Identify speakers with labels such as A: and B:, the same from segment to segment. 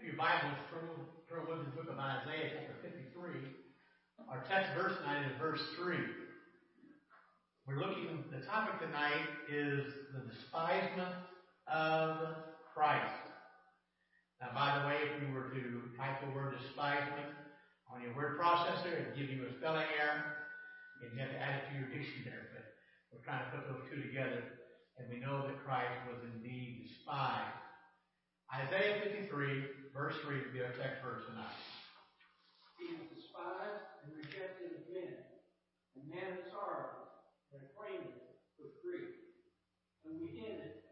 A: If your Bibles turn, with the book of Isaiah, chapter 53. Our text verse tonight is verse 3. We're looking, the topic tonight is the despisement of Christ. Now, by the way, if you were to type the word despisement on your word processor, it'd give you a spelling error, and you have to add it to your dictionary. But we're trying to put those two together, and we know that Christ was indeed despised. Isaiah 53, verse 3 will be our text verse tonight.
B: He is despised and rejected of men, a man of sorrows, and acquainted with grief. And we hid it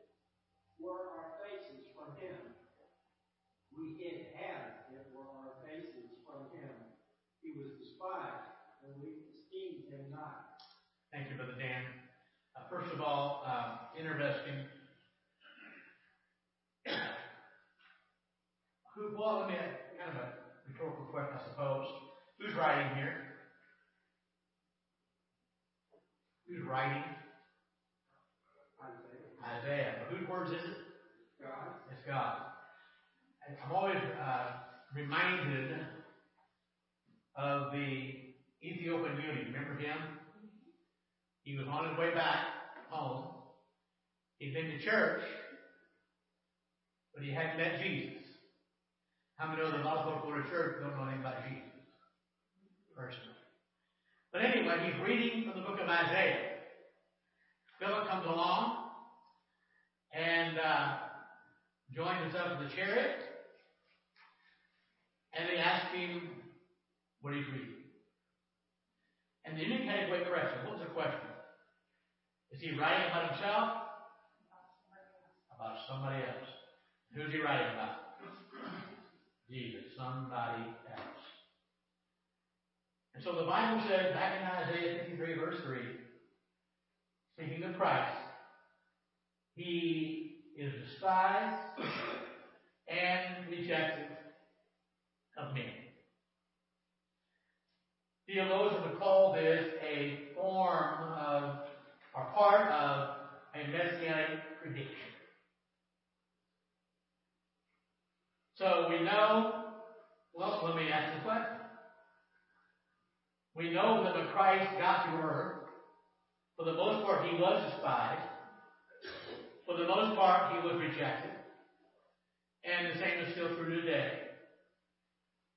B: were our faces from him. We hid had it were our faces from him. He was despised, and we esteemed him not.
A: Thank you, Brother Dan. Uh, first of all, uh, interesting. Who, well, let me, kind of a rhetorical question, I suppose. Who's writing here? Who's writing?
B: Isaiah.
A: Isaiah. But whose words is it?
B: God.
A: It's God. And I'm always uh, reminded of the Ethiopian eunuch. Remember him? He was on his way back home. He'd been to church, but he hadn't met Jesus. How many know that of go to church don't know anything about Jesus? Personally. But anyway, he's reading from the book of Isaiah. Philip comes along and uh, joins us up in the chariot, and they ask him what he's reading. And the eunuch had a great question. What was the question? Is he writing about himself? About somebody else. Who's he writing about? Jesus, somebody else. And so the Bible says back in Isaiah 53, verse 3, speaking of Christ, he is despised and rejected of men. Theologians would call this a form of, or part of, a messianic prediction. So we know, well, let me ask the question. We know that when Christ got to earth, for the most part he was despised, for the most part he was rejected, and the same is still true today.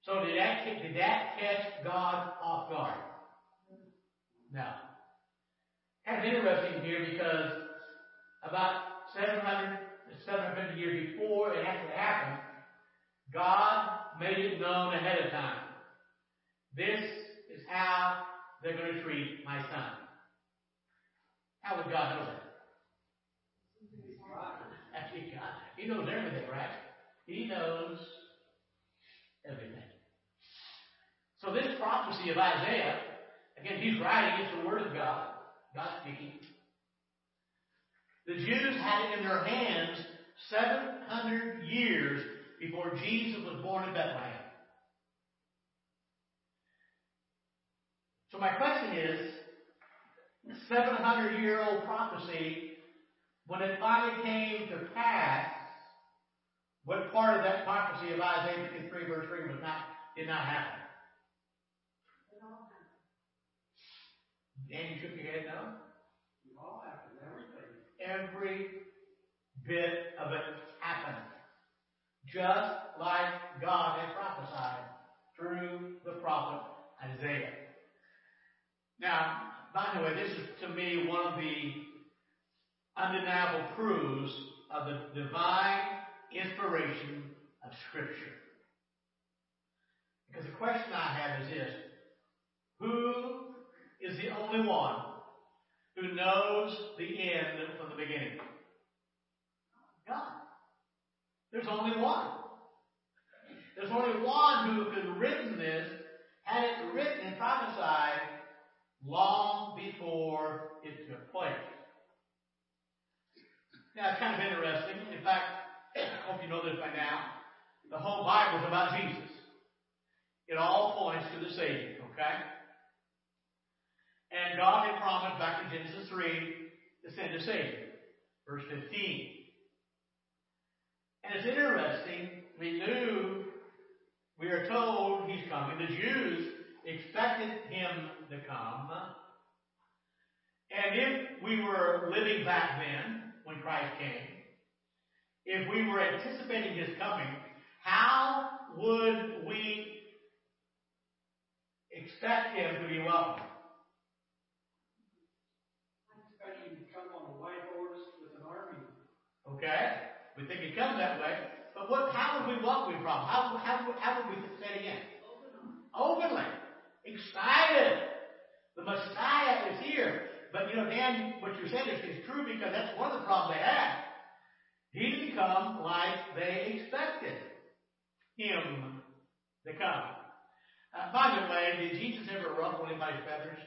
A: So did that, did that catch God off guard? No. Kind of interesting here because about 700, 750 years before it actually happened, God made it known ahead of time. This is how they're going to treat my son. How would God know that? Actually, God, He knows everything, right? He knows everything. So this prophecy of Isaiah, again, he's writing, it's the word of God, God speaking. The Jews had it in their hands 700 years before Jesus was born in Bethlehem. So my question is, the 700 year old prophecy, when it finally came to pass, what part of that prophecy of Isaiah 53 verse 3 was not, did not happen? Dan, you shook your head no?
B: All happened, everything.
A: Every bit of it happened. Just like God had prophesied through the prophet Isaiah. Now, by the way, this is to me one of the undeniable proofs of the divine inspiration of Scripture. Because the question I have is this Who is the only one who knows the end from the beginning? God. There's only one. There's only one who could written this, had it written and prophesied long before it took place. Now, it's kind of interesting. In fact, I hope you know this by now. The whole Bible is about Jesus. It all points to the Savior, okay? And God had promised back in Genesis 3 to send a Savior. Verse 15. And it's interesting
C: we knew, we are told he's coming. The Jews expected him to come. And if we were living back then, when Christ came, if we were anticipating his coming, how would we expect him to be welcome?
B: Expect him to come on a white horse with an army.
C: Okay? We think he comes that way. But what, how would we walk him from? How, how, how would we say it again? Openly. Excited. The Messiah is here. But you know, Dan, what you said is, is true because that's one of the problems they had. He didn't come like they expected him to come. Uh, by the way, did Jesus ever ruffle anybody's feathers?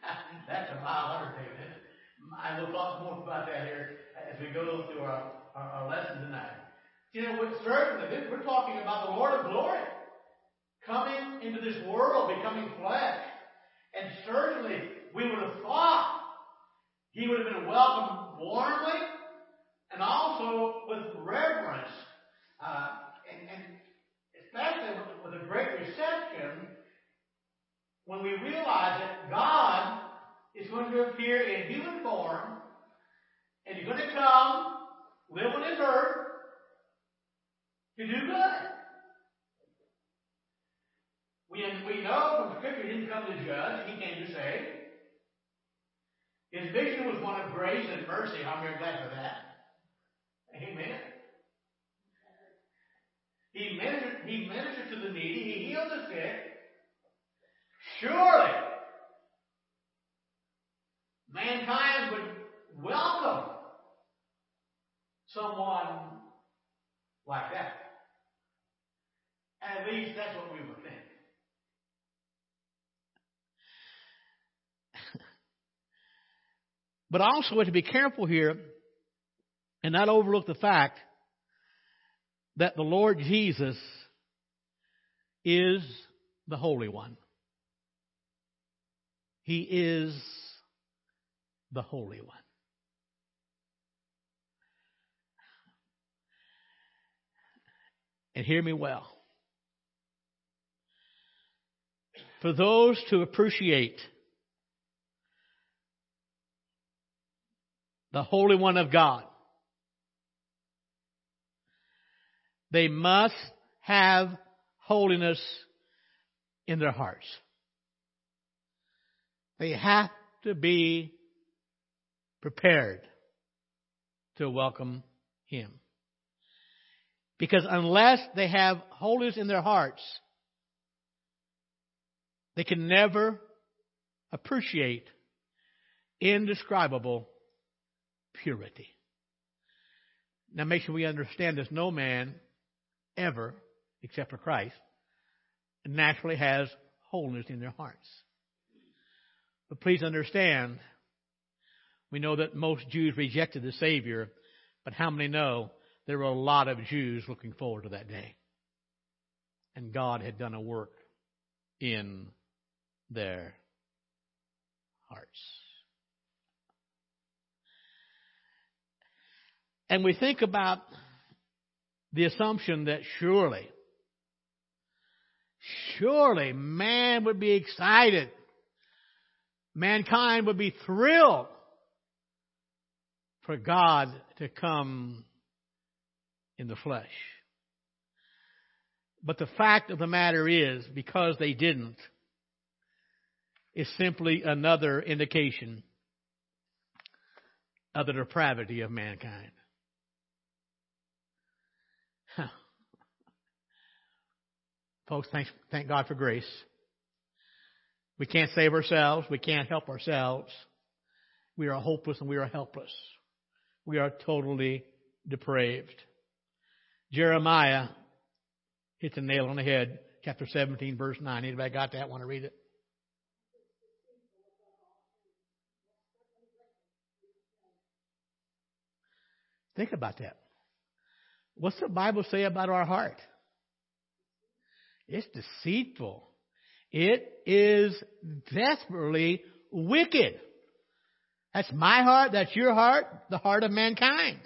C: That's a mild undertaking. I will talk more about that here as we go through our, our, our lesson tonight. You know, certainly, we're talking about the Lord of glory coming into this world, becoming flesh. And certainly, we would have thought he would have been welcomed warmly and also with reverence, uh, and, and, especially with, with a great reception when we realize that God is going to appear in human form and he's going to come, live on this earth to do good. We, we know from Scripture he didn't come to judge, he came to save. His mission was one of grace and mercy. I'm very glad for that. Amen. He ministered, he ministered to the needy, he healed the sick. Surely, mankind would welcome someone like that. At least that's what we would think.
A: But also, to be careful here and not overlook the fact that the Lord Jesus is the Holy One. He is the Holy One. And hear me well. For those to appreciate the Holy One of God. They must have holiness in their hearts. They have to be prepared to welcome Him. Because unless they have holiness in their hearts, they can never appreciate indescribable purity. Now make sure we understand this. No man ever, except for Christ, naturally has holiness in their hearts. But please understand, we know that most Jews rejected the Savior, but how many know there were a lot of Jews looking forward to that day? And God had done a work in their hearts. And we think about the assumption that surely, surely man would be excited. Mankind would be thrilled for God to come in the flesh. But the fact of the matter is, because they didn't, is simply another indication of the depravity of mankind. Folks, thank, thank God for grace. We can't save ourselves. We can't help ourselves. We are hopeless and we are helpless. We are totally depraved. Jeremiah hits a nail on the head. Chapter 17, verse 9. Anybody got that? Want to read it? Think about that. What's the Bible say about our heart? It's deceitful. It is desperately wicked. That's my heart. That's your heart. The heart of mankind.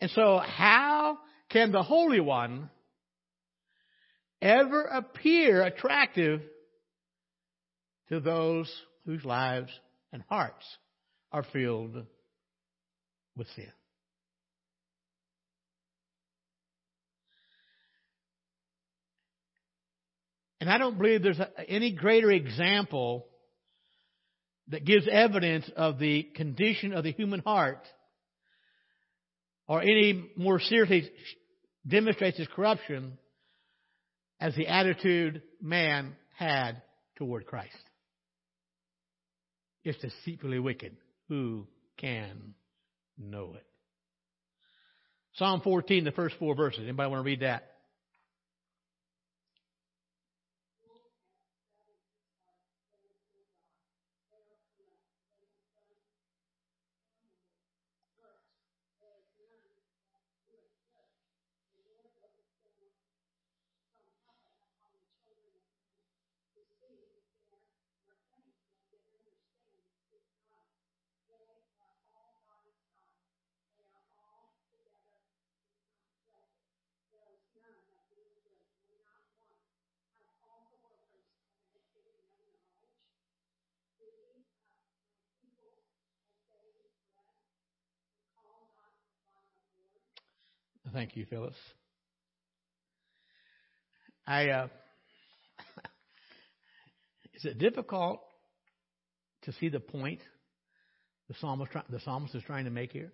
A: And so, how can the Holy One ever appear attractive to those whose lives and hearts are filled with sin? And I don't believe there's any greater example that gives evidence of the condition of the human heart or any more seriously demonstrates his corruption as the attitude man had toward Christ. It's deceitfully wicked. Who can know it? Psalm 14, the first four verses. Anybody want to read that? Thank you, Phyllis. I uh, is it difficult to see the point the psalmist the psalmist is trying to make here?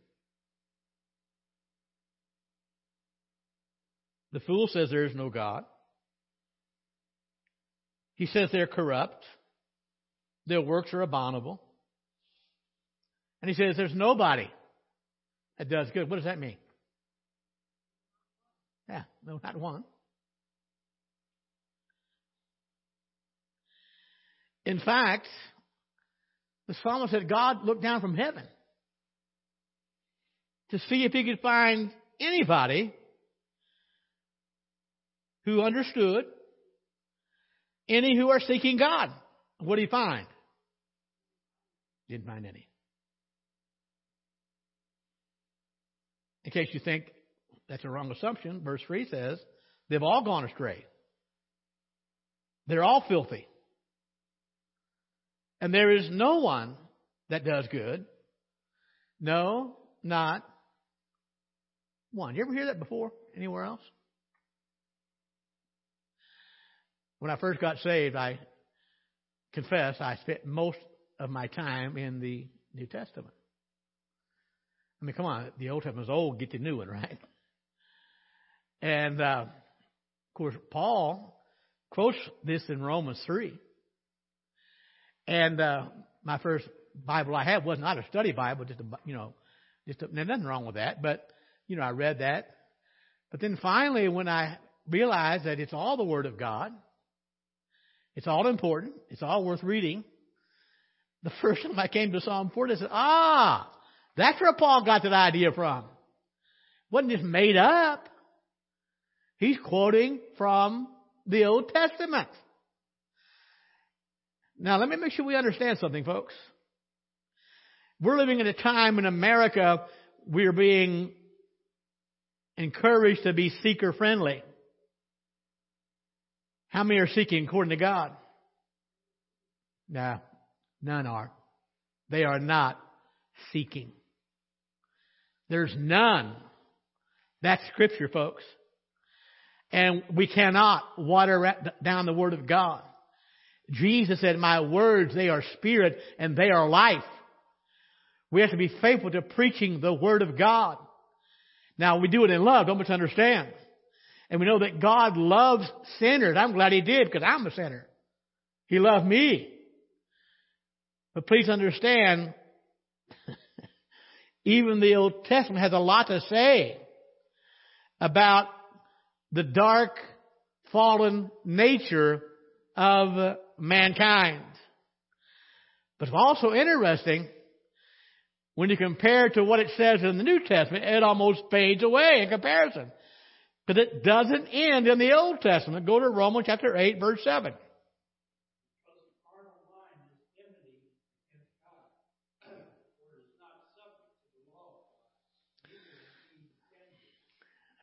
A: The fool says there is no God. He says they're corrupt. Their works are abominable. And he says there's nobody that does good. What does that mean? Yeah, no, not one. In fact, the psalmist said God looked down from heaven to see if he could find anybody who understood, any who are seeking God. What did he find? Didn't find any. In case you think that's a wrong assumption. Verse 3 says, they've all gone astray. They're all filthy. And there is no one that does good. No, not one. You ever hear that before anywhere else? When I first got saved, I confess I spent most of my time in the New Testament. I mean, come on, the Old Testament's old, get the new one, right? And uh, of course, Paul quotes this in Romans 3. And uh, my first Bible I had was not a study Bible, just a, you know, just a, nothing wrong with that. But, you know, I read that. But then finally, when I realized that it's all the Word of God, it's all important, it's all worth reading, the first time I came to Psalm 40, I said, ah, that's where Paul got that idea from. It wasn't just made up. He's quoting from the Old Testament. Now, let me make sure we understand something, folks. We're living in a time in America we're being encouraged to be seeker friendly. How many are seeking according to God? No, none are. They are not seeking. There's none. That's scripture, folks. And we cannot water down the Word of God. Jesus said, my words, they are spirit and they are life. We have to be faithful to preaching the Word of God. Now we do it in love, don't misunderstand. And we know that God loves sinners. I'm glad He did because I'm a sinner. He loved me. But please understand, even the Old Testament has a lot to say about the dark, fallen nature of mankind. But it's also interesting when you compare to what it says in the New Testament, it almost fades away in comparison. Because it doesn't end in the Old Testament. Go to Romans chapter 8, verse 7.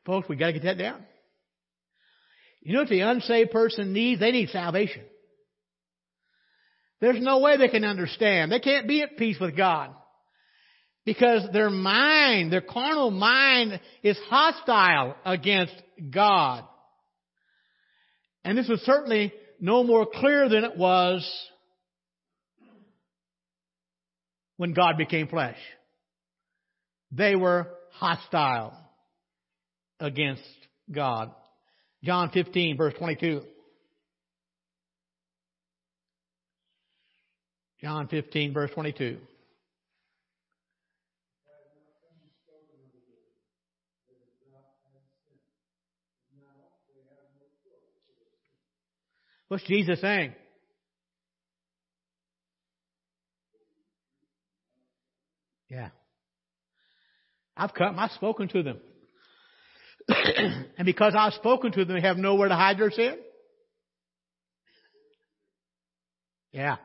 A: Folks, we got to get that down. You know what the unsaved person needs? They need salvation. There's no way they can understand. They can't be at peace with God. Because their mind, their carnal mind is hostile against God. And this was certainly no more clear than it was when God became flesh. They were hostile against God. John 15 verse 22. John 15 verse 22. What's Jesus saying? Yeah. I've come, I've spoken to them. and because I've spoken to them, they have nowhere to hide their sin. Yeah.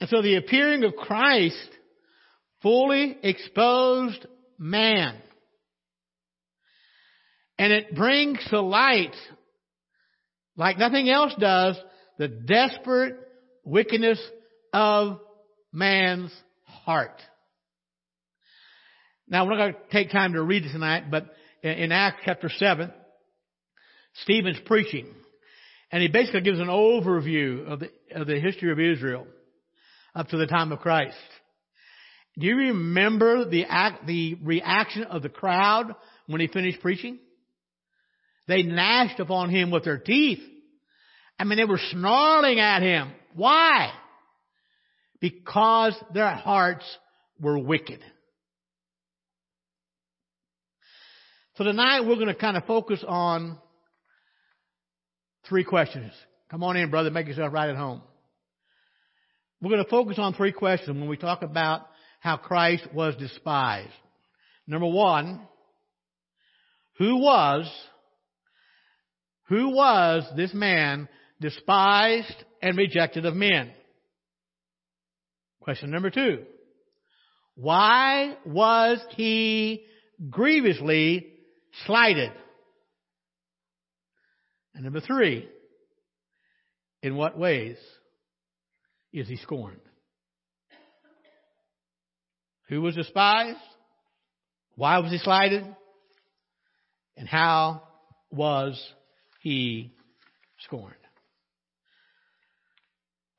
A: And so the appearing of Christ fully exposed man. And it brings to light like nothing else does, the desperate wickedness of man's heart. Now, we're not going to take time to read it tonight, but in Acts chapter 7, Stephen's preaching. And he basically gives an overview of the, of the history of Israel up to the time of Christ. Do you remember the act, the reaction of the crowd when he finished preaching? They gnashed upon him with their teeth. I mean, they were snarling at him. Why? Because their hearts were wicked. So tonight we're going to kind of focus on three questions. Come on in, brother. Make yourself right at home. We're going to focus on three questions when we talk about how Christ was despised. Number one, who was who was this man despised and rejected of men? Question number two. Why was he grievously slighted? And number three, in what ways is he scorned? Who was despised? Why was he slighted? And how was he scorned.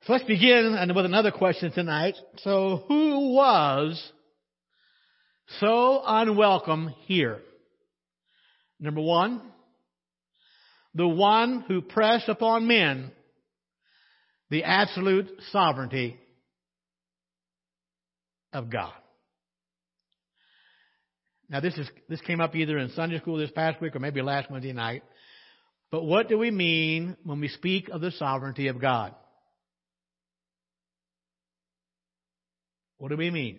A: So let's begin with another question tonight. So who was so unwelcome here? Number one, the one who pressed upon men the absolute sovereignty of God. Now this is, this came up either in Sunday school this past week or maybe last Wednesday night. But what do we mean when we speak of the sovereignty of God? What do we mean?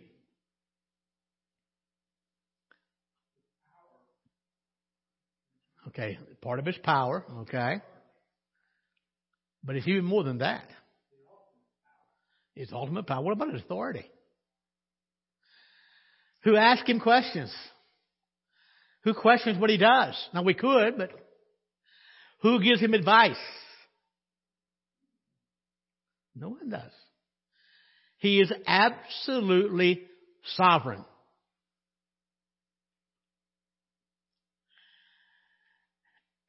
A: Okay, part of his power, okay. But it's even more than that. His ultimate power. What about his authority? Who asks him questions? Who questions what he does? Now we could, but who gives him advice? No one does. He is absolutely sovereign.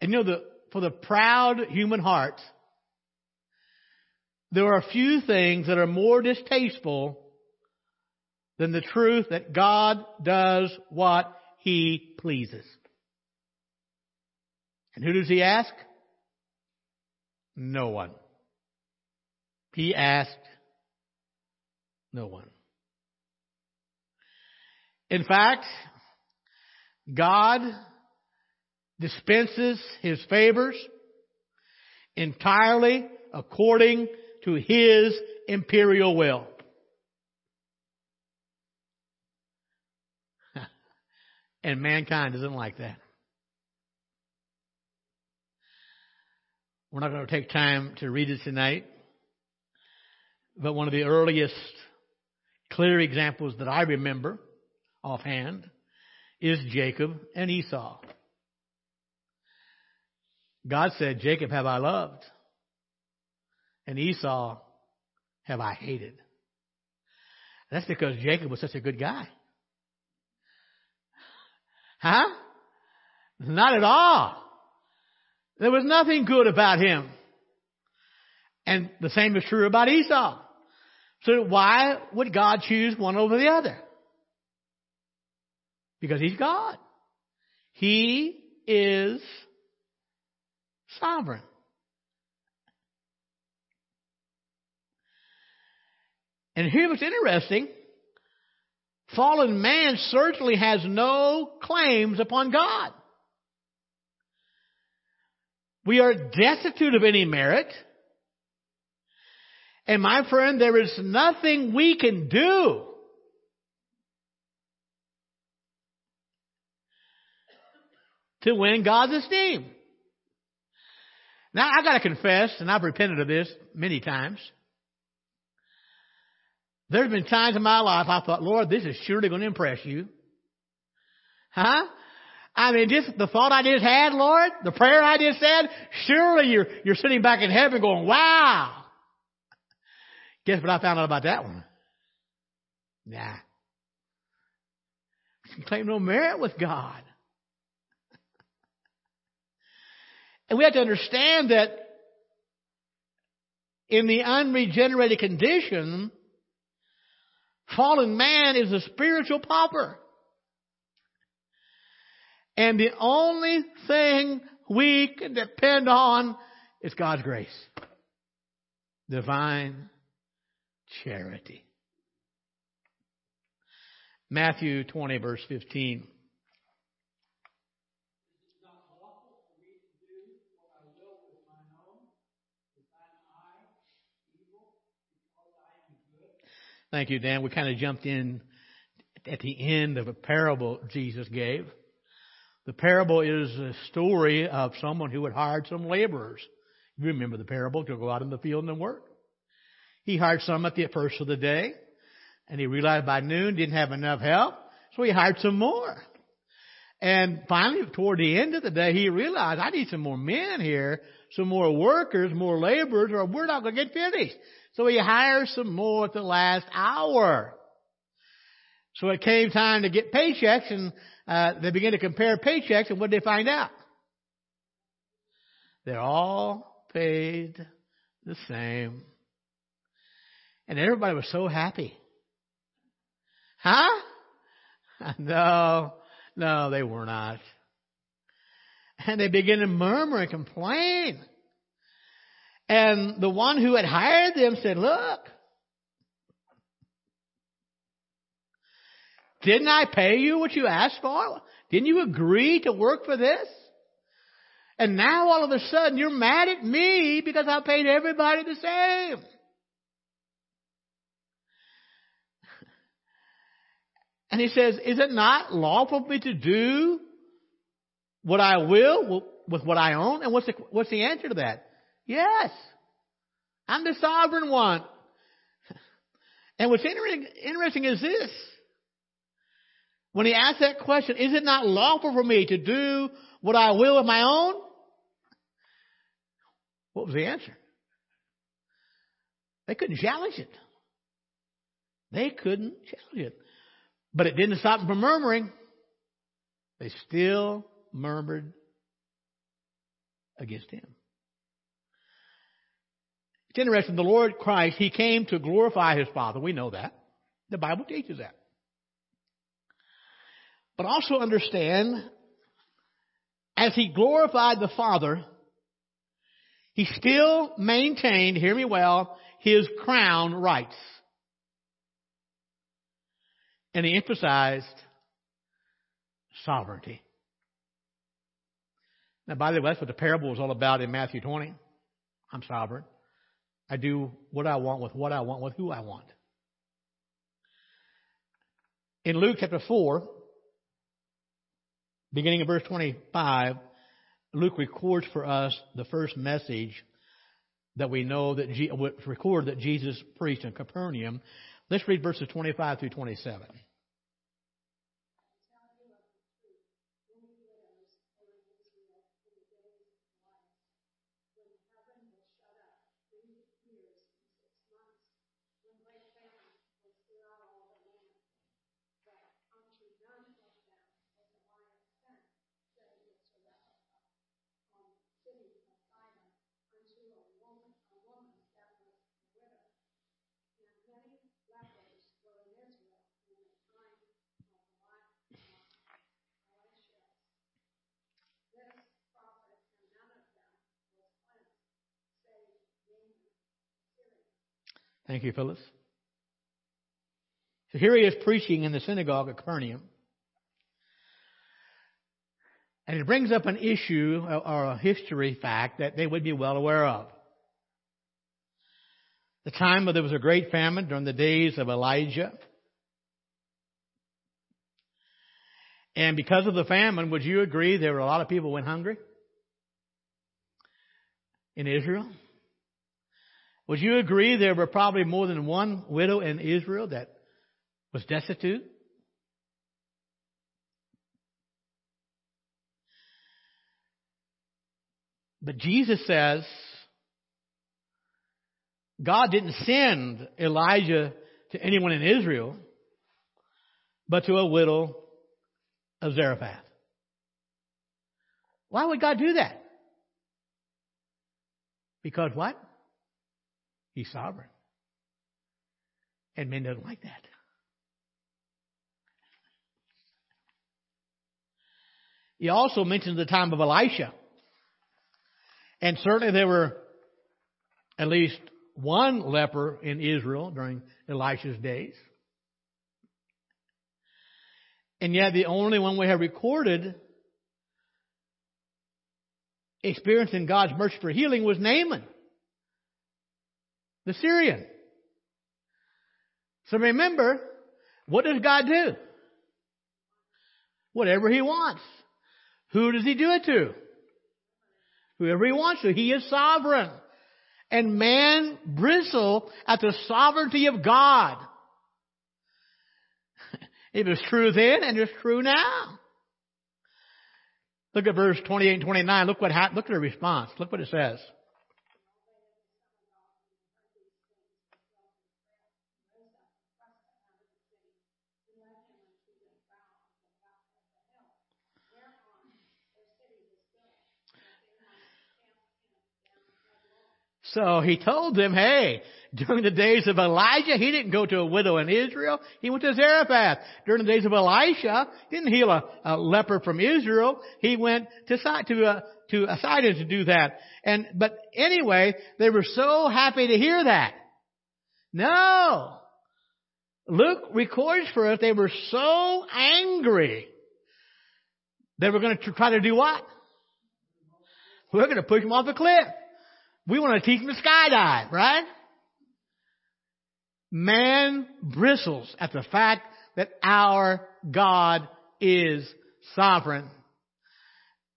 A: And you know, the, for the proud human heart, there are a few things that are more distasteful than the truth that God does what He pleases. And who does he ask? No one. He asked no one. In fact, God dispenses his favors entirely according to his imperial will. and mankind doesn't like that. We're not going to take time to read it tonight. But one of the earliest clear examples that I remember offhand is Jacob and Esau. God said, Jacob have I loved, and Esau have I hated. That's because Jacob was such a good guy. Huh? Not at all. There was nothing good about him. And the same is true about Esau. So why would God choose one over the other? Because he's God. He is sovereign. And here what's interesting. Fallen man certainly has no claims upon God. We are destitute of any merit. And my friend, there is nothing we can do to win God's esteem. Now, I gotta confess, and I've repented of this many times. There's been times in my life I thought, Lord, this is surely going to impress you. Huh? I mean, just the thought I just had, Lord, the prayer I just said, surely you're, you're sitting back in heaven going, wow. Guess what I found out about that one? Nah. Claim no merit with God. And we have to understand that in the unregenerated condition, fallen man is a spiritual pauper. And the only thing we can depend on is God's grace. Divine charity. Matthew 20 verse 15. Thank you, Dan. We kind of jumped in at the end of a parable Jesus gave. The parable is a story of someone who had hired some laborers. You remember the parable to go out in the field and work. He hired some at the first of the day, and he realized by noon didn't have enough help, so he hired some more. And finally, toward the end of the day, he realized, I need some more men here, some more workers, more laborers, or we're not going to get finished. So he hires some more at the last hour. So it came time to get paychecks, and uh, they began to compare paychecks, and what did they find out? They're all paid the same. And everybody was so happy. Huh? No, no, they were not. And they began to murmur and complain. And the one who had hired them said, Look, didn't I pay you what you asked for? Didn't you agree to work for this? And now all of a sudden you're mad at me because I paid everybody the same. And he says, Is it not lawful for me to do what I will with what I own? And what's the, what's the answer to that? Yes. I'm the sovereign one. And what's interesting is this. When he asked that question, is it not lawful for me to do what I will with my own? What was the answer? They couldn't challenge it. They couldn't challenge it. But it didn't stop them from murmuring. They still murmured against him. It's interesting. The Lord Christ, He came to glorify His Father. We know that. The Bible teaches that. But also understand, as He glorified the Father, He still maintained, hear me well, His crown rights. And He emphasized sovereignty. Now, by the way, that's what the parable was all about in Matthew 20. I'm sovereign. I do what I want with what I want with who I want. In Luke chapter 4, beginning of verse 25, Luke records for us the first message that we know that Je- record that Jesus preached in Capernaum. Let's read verses 25 through 27. Thank you, Phyllis. So here he is preaching in the synagogue at Capernaum. And it brings up an issue uh, or a history fact that they would be well aware of. The time when there was a great famine during the days of Elijah. And because of the famine, would you agree there were a lot of people went hungry in Israel? Would you agree there were probably more than one widow in Israel that was destitute? But Jesus says God didn't send Elijah to anyone in Israel, but to a widow of Zarephath. Why would God do that? Because what? He's sovereign. And men don't like that. He also mentions the time of Elisha. And certainly there were at least one leper in Israel during Elisha's days. And yet the only one we have recorded experiencing God's mercy for healing was Naaman, the Syrian. So remember, what does God do? Whatever He wants. Who does He do it to? whoever he wants to. He is sovereign. And man bristle at the sovereignty of God. it was true then and it's true now. Look at verse 28 and 29. Look what. Look at the response. Look what it says. So he told them, hey, during the days of Elijah, he didn't go to a widow in Israel. He went to Zarephath. During the days of Elisha, he didn't heal a, a leper from Israel. He went to to uh, to Sidon to do that. And but anyway, they were so happy to hear that. No, Luke records for us they were so angry. They were going to try to do what? We're going to push them off the cliff. We want to teach them to skydive, right? Man bristles at the fact that our God is sovereign.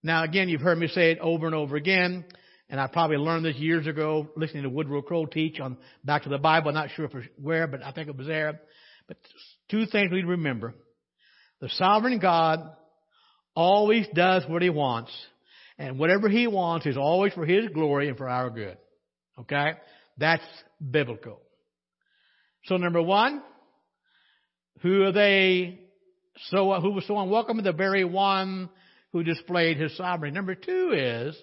A: Now again, you've heard me say it over and over again, and I probably learned this years ago listening to Woodrow Kroll teach on Back to the Bible. Not sure where, but I think it was there. But two things we remember. The sovereign God always does what he wants and whatever He wants is always for His glory and for our good. Okay? That's biblical. So number one, who are they so who was so unwelcome? The very one who displayed his sovereignty. Number two is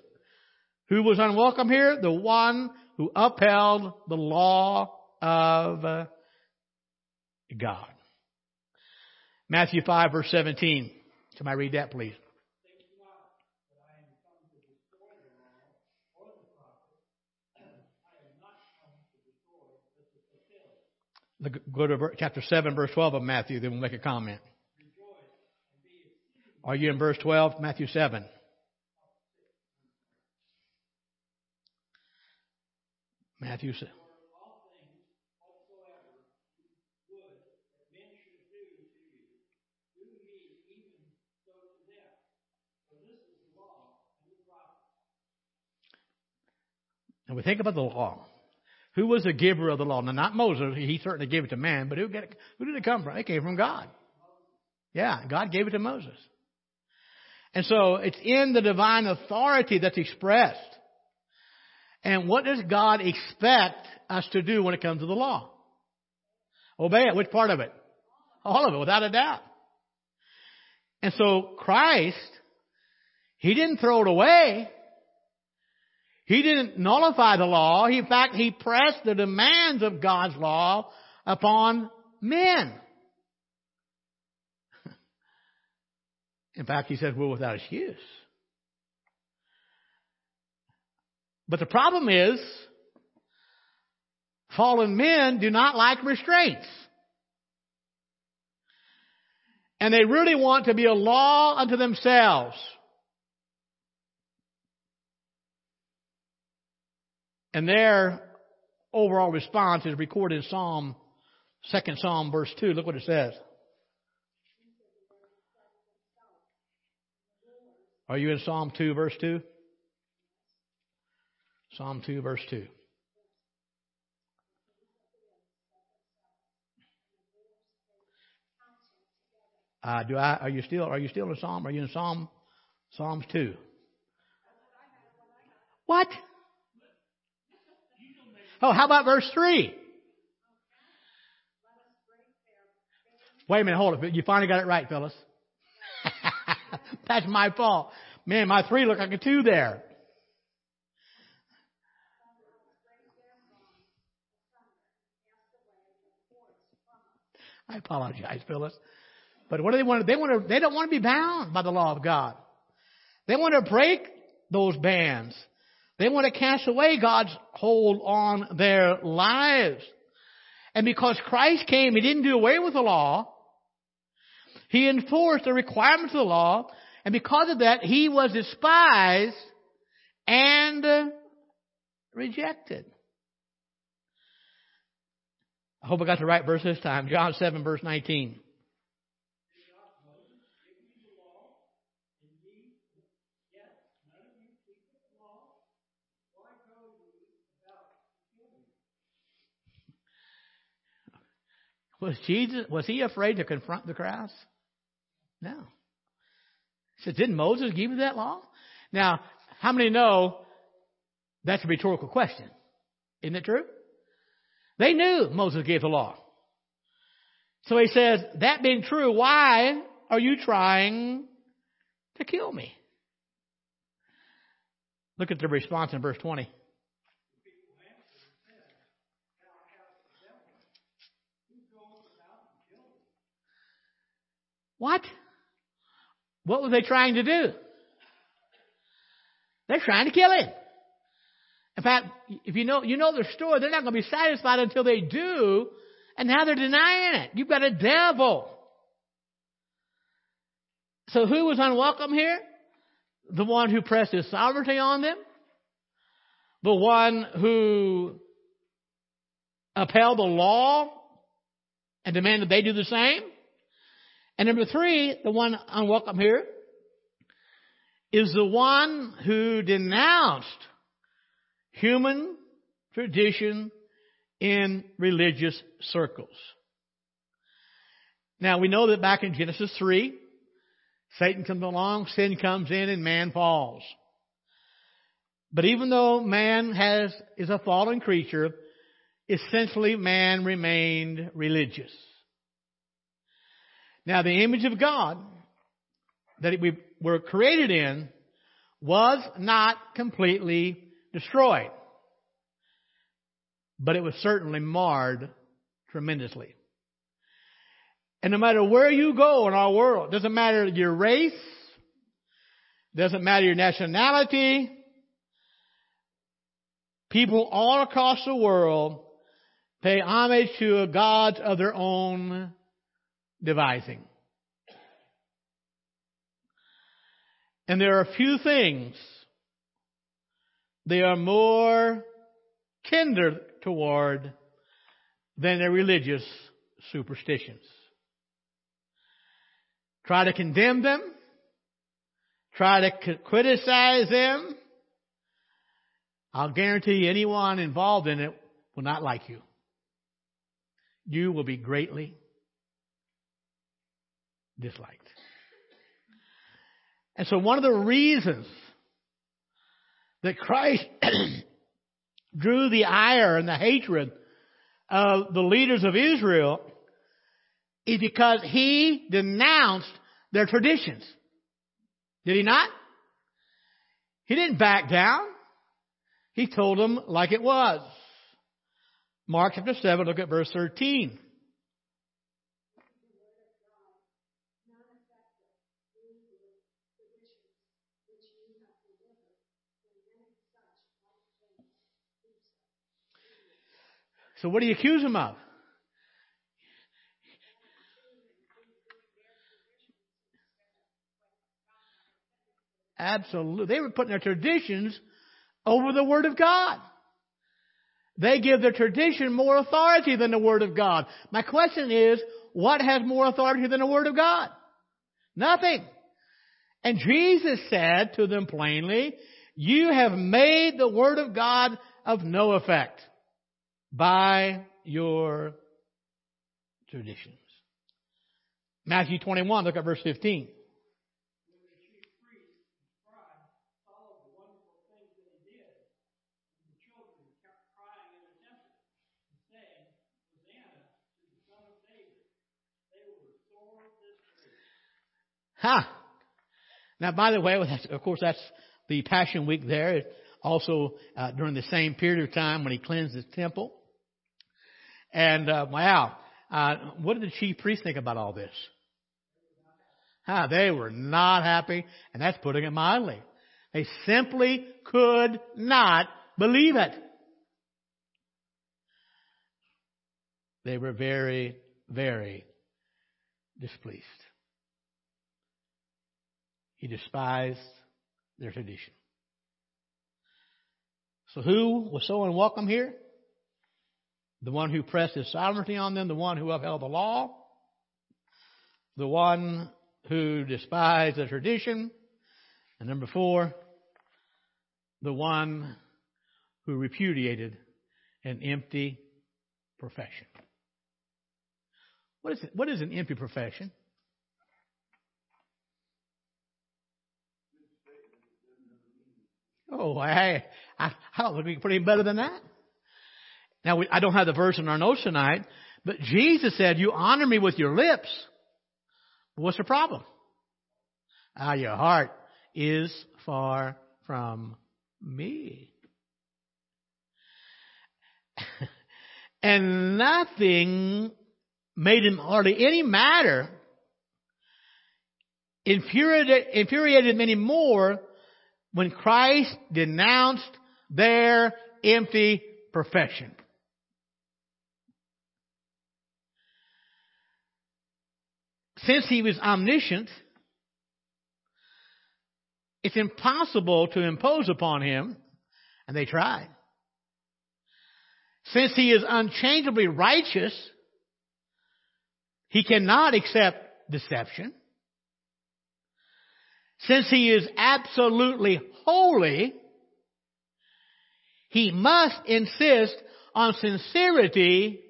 A: who was unwelcome here? The one who upheld the law of God. Matthew 5 verse 17. Somebody read that please. Go to chapter 7, verse 12 of Matthew, then we'll make a comment. Are you in verse 12? Matthew 7. Matthew 7. And we think about the law. Who was the giver of the law? Now, not Moses. He certainly gave it to man, but who, it, who did it come from? It came from God. Yeah, God gave it to Moses. And so it's in the divine authority that's expressed. And what does God expect us to do when it comes to the law? Obey it. Which part of it? All of it, without a doubt. And so Christ, He didn't throw it away. He didn't nullify the law. in fact, he pressed the demands of God's law upon men. In fact, he says we're without excuse. But the problem is, fallen men do not like restraints. And they really want to be a law unto themselves. And their overall response is recorded in Psalm, 2nd Psalm, verse 2. Look what it says. Are you in Psalm 2, verse 2? Psalm 2, verse 2. Uh, do I? Are you still? Are you still in Psalm? Are you in Psalm? Psalms two. What? Oh, how about verse three? Wait a minute, hold it. You finally got it right, Phyllis. That's my fault. Man, my three looked like a two there. I apologize, Phyllis. But what do they want to, they want to, they don't want to be bound by the law of God. They want to break those bands. They want to cast away God's hold on their lives. And because Christ came, He didn't do away with the law. He enforced the requirements of the law. And because of that, He was despised and rejected. I hope I got the right verse this time. John 7 verse 19. Was Jesus, was he afraid to confront the crowds? No. He said, didn't Moses give you that law? Now, how many know that's a rhetorical question? Isn't it true? They knew Moses gave the law. So he says, that being true, why are you trying to kill me? Look at the response in verse 20. What? What were they trying to do? They're trying to kill him. In fact, if you know, you know the story, they're not going to be satisfied until they do, and now they're denying it. You've got a devil. So who was unwelcome here? The one who pressed his sovereignty on them? The one who upheld the law and demanded they do the same? And number three, the one unwelcome here, is the one who denounced human tradition in religious circles. Now we know that back in Genesis 3, Satan comes along, sin comes in, and man falls. But even though man has, is a fallen creature, essentially man remained religious. Now, the image of God that we were created in was not completely destroyed, but it was certainly marred tremendously. And no matter where you go in our world, doesn't matter your race, doesn't matter your nationality, people all across the world pay homage to a gods of their own devising. And there are few things they are more tender toward than their religious superstitions. Try to condemn them. Try to criticize them. I'll guarantee anyone involved in it will not like you. You will be greatly disliked. And so one of the reasons that Christ drew the ire and the hatred of the leaders of Israel is because he denounced their traditions. Did he not? He didn't back down. He told them like it was. Mark chapter 7, look at verse 13. So what do you accuse them of? Absolutely. They were putting their traditions over the Word of God. They give their tradition more authority than the Word of God. My question is, what has more authority than the Word of God? Nothing. And Jesus said to them plainly, you have made the Word of God of no effect by your traditions. Matthew 21, look at verse 15. Ha! Now, by the way, of course, that's the Passion Week there. Also, uh, during the same period of time when he cleansed his temple. And, uh, wow. Uh, what did the chief priests think about all this? Ah, they were not happy, and that's putting it mildly. They simply could not believe it. They were very, very displeased. He despised their tradition. So who was so unwelcome here? The one who pressed his sovereignty on them, the one who upheld the law, the one who despised the tradition, and number four, the one who repudiated an empty profession. What is, it? what is an empty profession? Oh, I, I, I don't think we can put any better than that. Now, we, I don't have the verse in our notes tonight, but Jesus said, you honor me with your lips. What's the problem? Ah, your heart is far from me. and nothing made him hardly any matter infuriated, infuriated him anymore when Christ denounced their empty profession. Since he was omniscient, it's impossible to impose upon him, and they tried. Since he is unchangeably righteous, he cannot accept deception. Since he is absolutely holy, he must insist on sincerity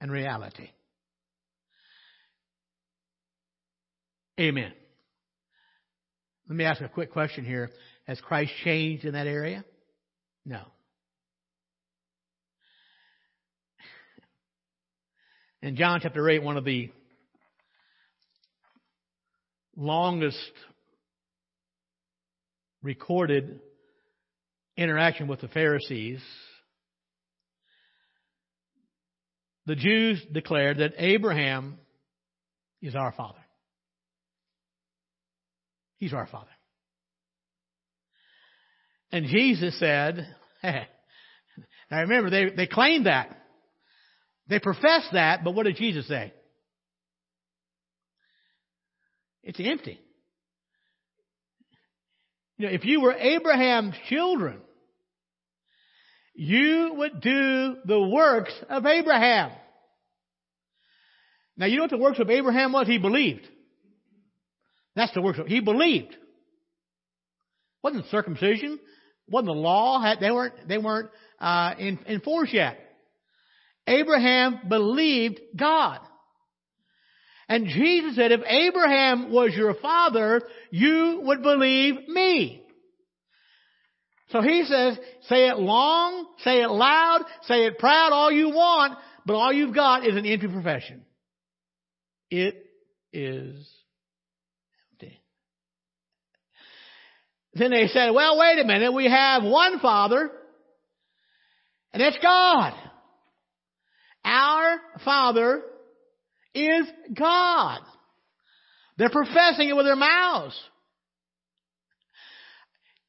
A: and reality. Amen. Let me ask a quick question here. Has Christ changed in that area? No. In John chapter 8, one of the longest recorded interaction with the Pharisees, the Jews declared that Abraham is our father. He's our father. And Jesus said, hey, now remember, they, they claimed that. They professed that, but what did Jesus say? It's empty. You know, if you were Abraham's children, you would do the works of Abraham. Now, you know what the works of Abraham was? He believed. That's the works he believed. Wasn't circumcision, wasn't the law, they weren't, they weren't, uh, in, force yet. Abraham believed God. And Jesus said, if Abraham was your father, you would believe me. So he says, say it long, say it loud, say it proud, all you want, but all you've got is an empty profession. It is empty. Then they said, well, wait a minute, we have one Father, and it's God. Our Father is God. They're professing it with their mouths.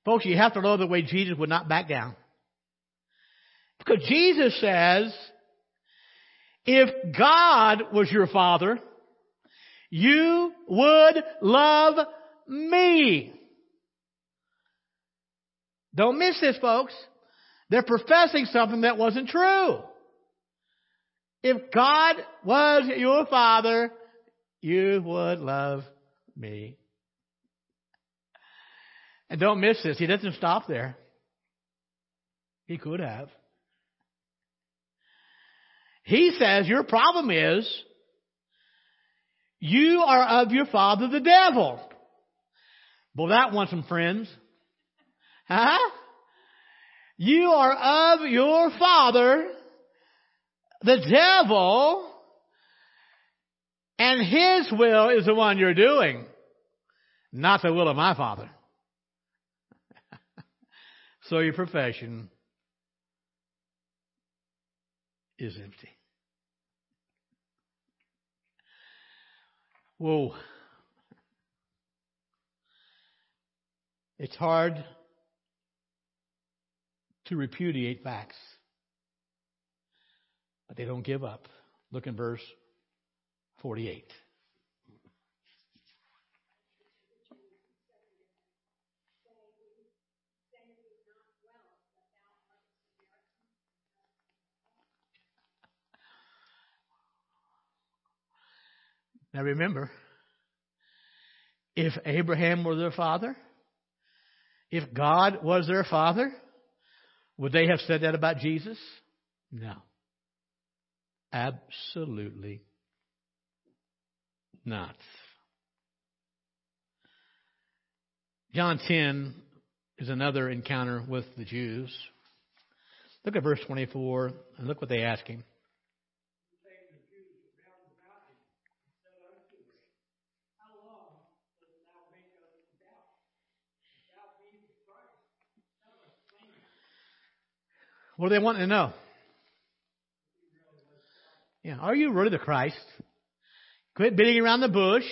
A: Folks, you have to know the way Jesus would not back down. Because Jesus says, if God was your father, you would love me. Don't miss this, folks. They're professing something that wasn't true. If God was your father, you would love me. And don't miss this. He doesn't stop there. He could have. He says your problem is you are of your father the devil. Well, that wants some friends. Huh? You are of your father the devil and his will is the one you're doing, not the will of my father. so your profession is empty. Whoa. It's hard to repudiate facts, but they don't give up. Look in verse 48. Now remember, if Abraham were their father, if God was their father, would they have said that about Jesus? No. Absolutely not. John 10 is another encounter with the Jews. Look at verse 24 and look what they ask him. What do they want to know? Yeah, are you really the Christ? Quit beating around the bush.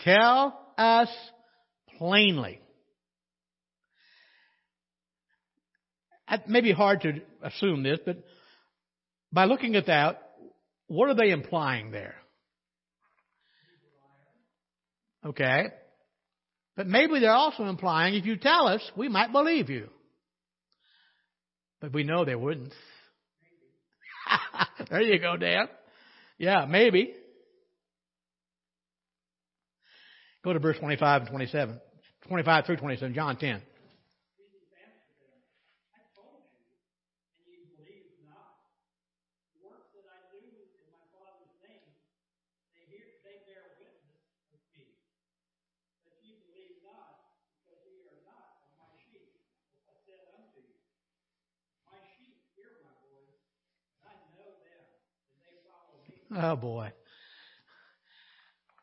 A: Tell us plainly. It may be hard to assume this, but by looking at that, what are they implying there? Okay. But maybe they're also implying if you tell us, we might believe you. But we know they wouldn't. there you go, Dan. Yeah, maybe. Go to verse 25 and 27. 25 through 27, John 10. Oh boy.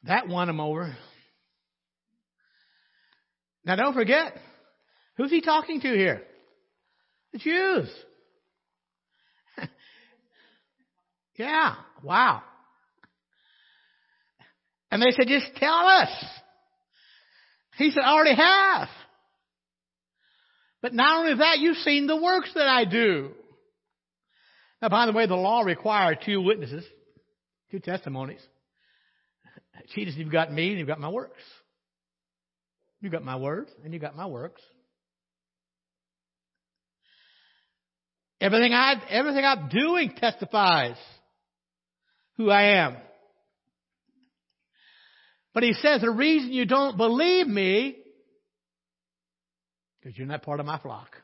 A: That won him over. Now don't forget, who's he talking to here? The Jews. yeah, wow. And they said, just tell us. He said, I already have. But not only that, you've seen the works that I do. Now, by the way, the law required two witnesses, two testimonies. Jesus, you've got me and you've got my works. You've got my words and you've got my works. Everything I everything I'm doing testifies who I am. But he says the reason you don't believe me because you're not part of my flock.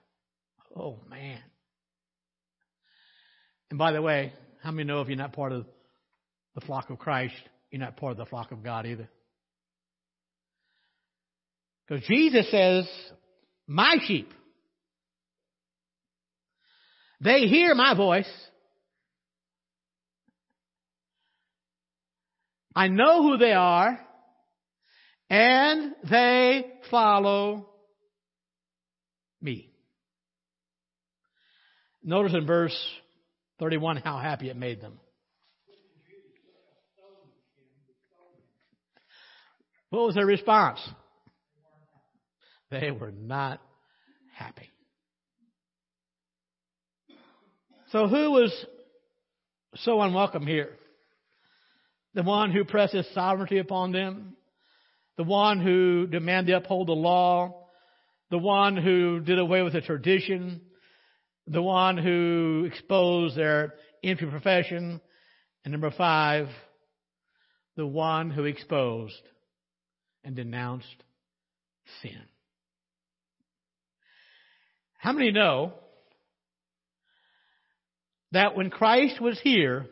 A: Oh man. And by the way, how many know if you're not part of the flock of Christ, you're not part of the flock of God either? Because Jesus says, my sheep. They hear my voice. I know who they are. And they follow me. Notice in verse 31 how happy it made them. What was their response? They were not happy. So who was so unwelcome here? The one who presses sovereignty upon them? The one who demanded they uphold the law? The one who did away with the tradition? The one who exposed their empty profession? And number five, the one who exposed and denounced sin. How many know that when Christ was here,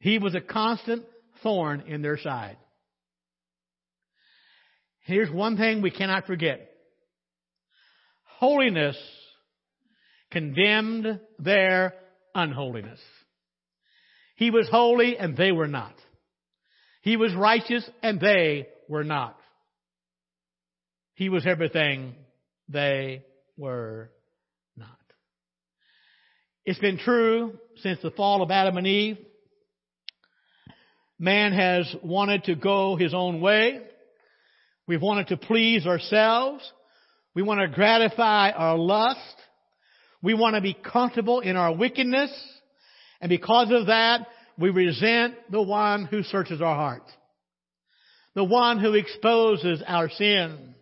A: he was a constant thorn in their side. Here's one thing we cannot forget. Holiness condemned their unholiness. He was holy and they were not. He was righteous and they were not. He was everything they were not. It's been true since the fall of Adam and Eve. Man has wanted to go his own way. We've wanted to please ourselves. We want to gratify our lust. We want to be comfortable in our wickedness. And because of that, we resent the one who searches our hearts, The one who exposes our sin.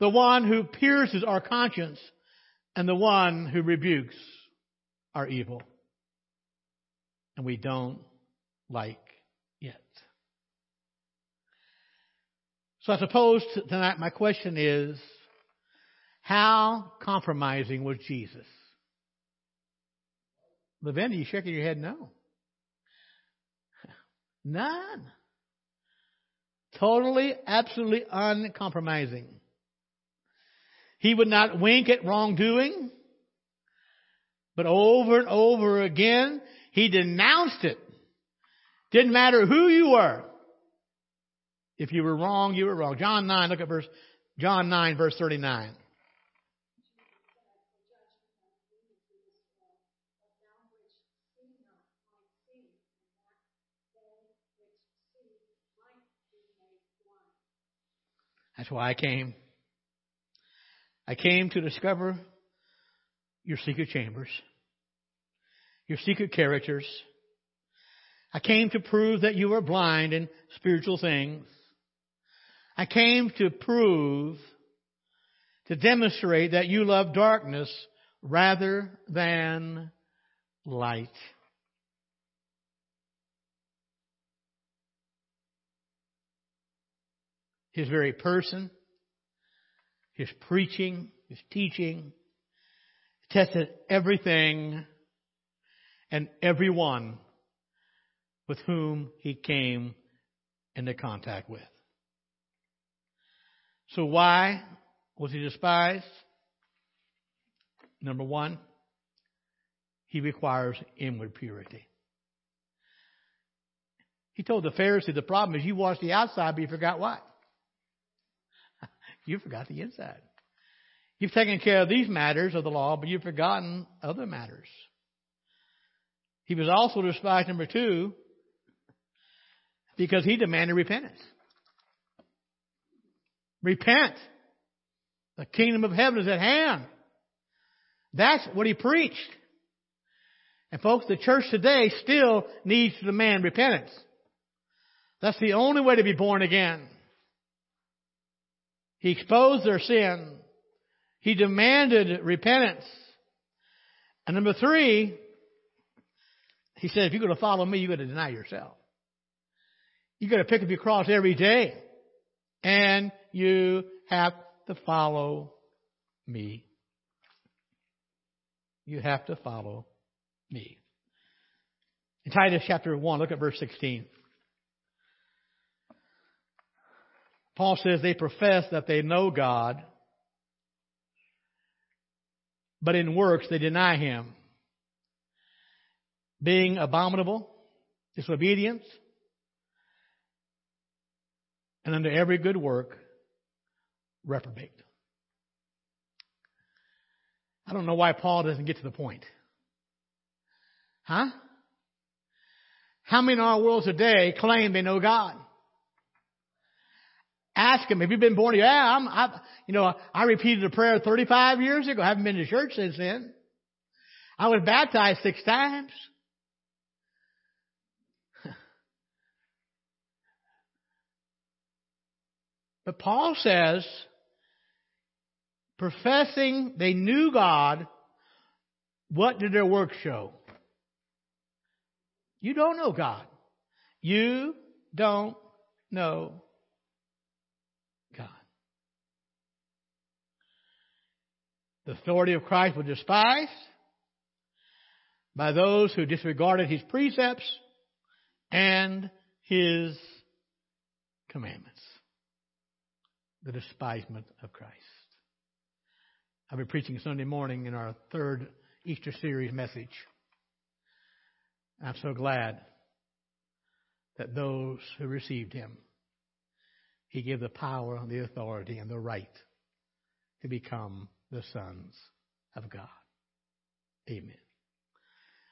A: The one who pierces our conscience. And the one who rebukes our evil. And we don't like it. So I suppose tonight my question is, how compromising was Jesus? Lavenda, you shaking your head no. None. Totally, absolutely uncompromising. He would not wink at wrongdoing, but over and over again, he denounced it. Didn't matter who you were. If you were wrong, you were wrong. John 9, look at verse, John 9 verse 39. That's why I came. I came to discover your secret chambers, your secret characters. I came to prove that you are blind in spiritual things. I came to prove, to demonstrate that you love darkness rather than light. His very person, his preaching, his teaching, tested everything and everyone with whom he came into contact with. So why was he despised? Number one, he requires inward purity. He told the Pharisee the problem is you wash the outside, but you forgot what? You forgot the inside. You've taken care of these matters of the law, but you've forgotten other matters. He was also despised, number two, because he demanded repentance. Repent. The kingdom of heaven is at hand. That's what he preached. And folks, the church today still needs to demand repentance. That's the only way to be born again. He exposed their sin. He demanded repentance. And number three, he said, if you're going to follow me, you've got to deny yourself. You've got to pick up your cross every day. And you have to follow me. You have to follow me. In Titus chapter 1, look at verse 16. Paul says they profess that they know God, but in works they deny Him. Being abominable, disobedience, and under every good work, reprobate. I don't know why Paul doesn't get to the point. Huh? How many in our world today claim they know God? Ask him, have you been born? Yeah, I'm, I, you know, I repeated a prayer 35 years ago. I haven't been to church since then. I was baptized six times. but Paul says, professing they knew God, what did their works show? You don't know God. You don't know God. The authority of Christ was despised by those who disregarded his precepts and his commandments. The despisement of Christ. I'll be preaching Sunday morning in our third Easter series message. I'm so glad that those who received him, he gave the power, and the authority, and the right to become the sons of God. Amen.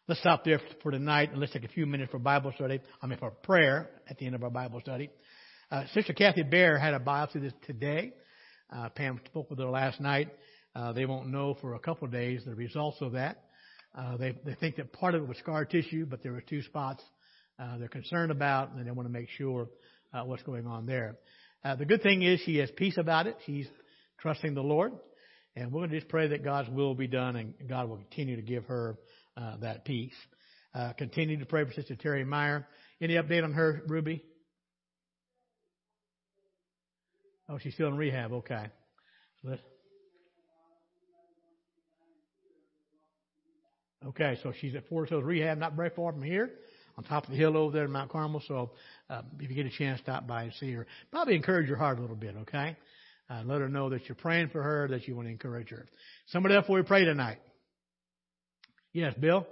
A: Let's stop there for tonight and let's take a few minutes for Bible study. I mean, for prayer at the end of our Bible study. Uh, Sister Kathy Bear had a biopsy this today. Uh, Pam spoke with her last night. Uh, they won't know for a couple of days the results of that. Uh, they, they think that part of it was scar tissue, but there were two spots uh, they're concerned about, and they want to make sure uh, what's going on there. The good thing is she has peace about it. She's trusting the Lord, and we're going to just pray that God's will be done, and God will continue to give her uh, that peace. Uh, continue to pray for Sister Terry Meyer. Any update on her, Ruby? Oh, she's still in rehab. Okay. Let's, Okay, so she's at Forest Hills Rehab, not very far from here, on top of the hill over there in Mount Carmel. So uh, if you get a chance, stop by and see her. Probably encourage her heart a little bit, okay? Uh, let her know that you're praying for her, that you want to encourage her. Somebody else we pray tonight. Yes, Bill?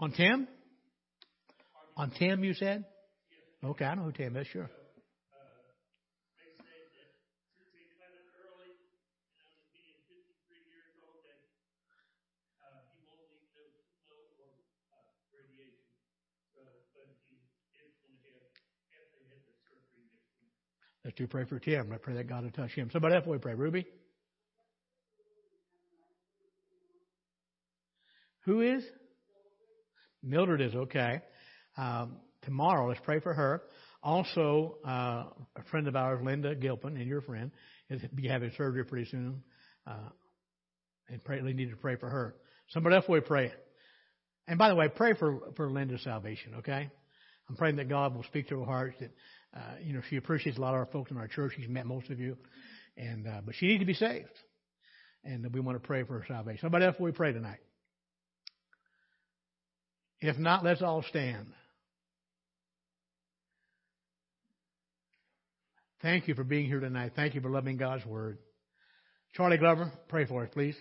A: On Tim? On Tim, you said? Okay, I know who Tim is, sure. Let's do pray for Tim. I pray that God will touch him. Somebody else we pray. Ruby? Who is? Mildred is okay. Um, tomorrow, let's pray for her. Also, uh, a friend of ours, Linda Gilpin, and your friend, is be having surgery pretty soon. Uh, and pray, we need to pray for her. Somebody else we pray. And by the way, pray for, for Linda's salvation, okay? I'm praying that God will speak to her heart. That, uh, you know, she appreciates a lot of our folks in our church. She's met most of you. And, uh, but she needs to be saved. And we want to pray for her salvation. Somebody else we pray tonight. If not, let's all stand. Thank you for being here tonight. Thank you for loving God's Word. Charlie Glover, pray for us, please.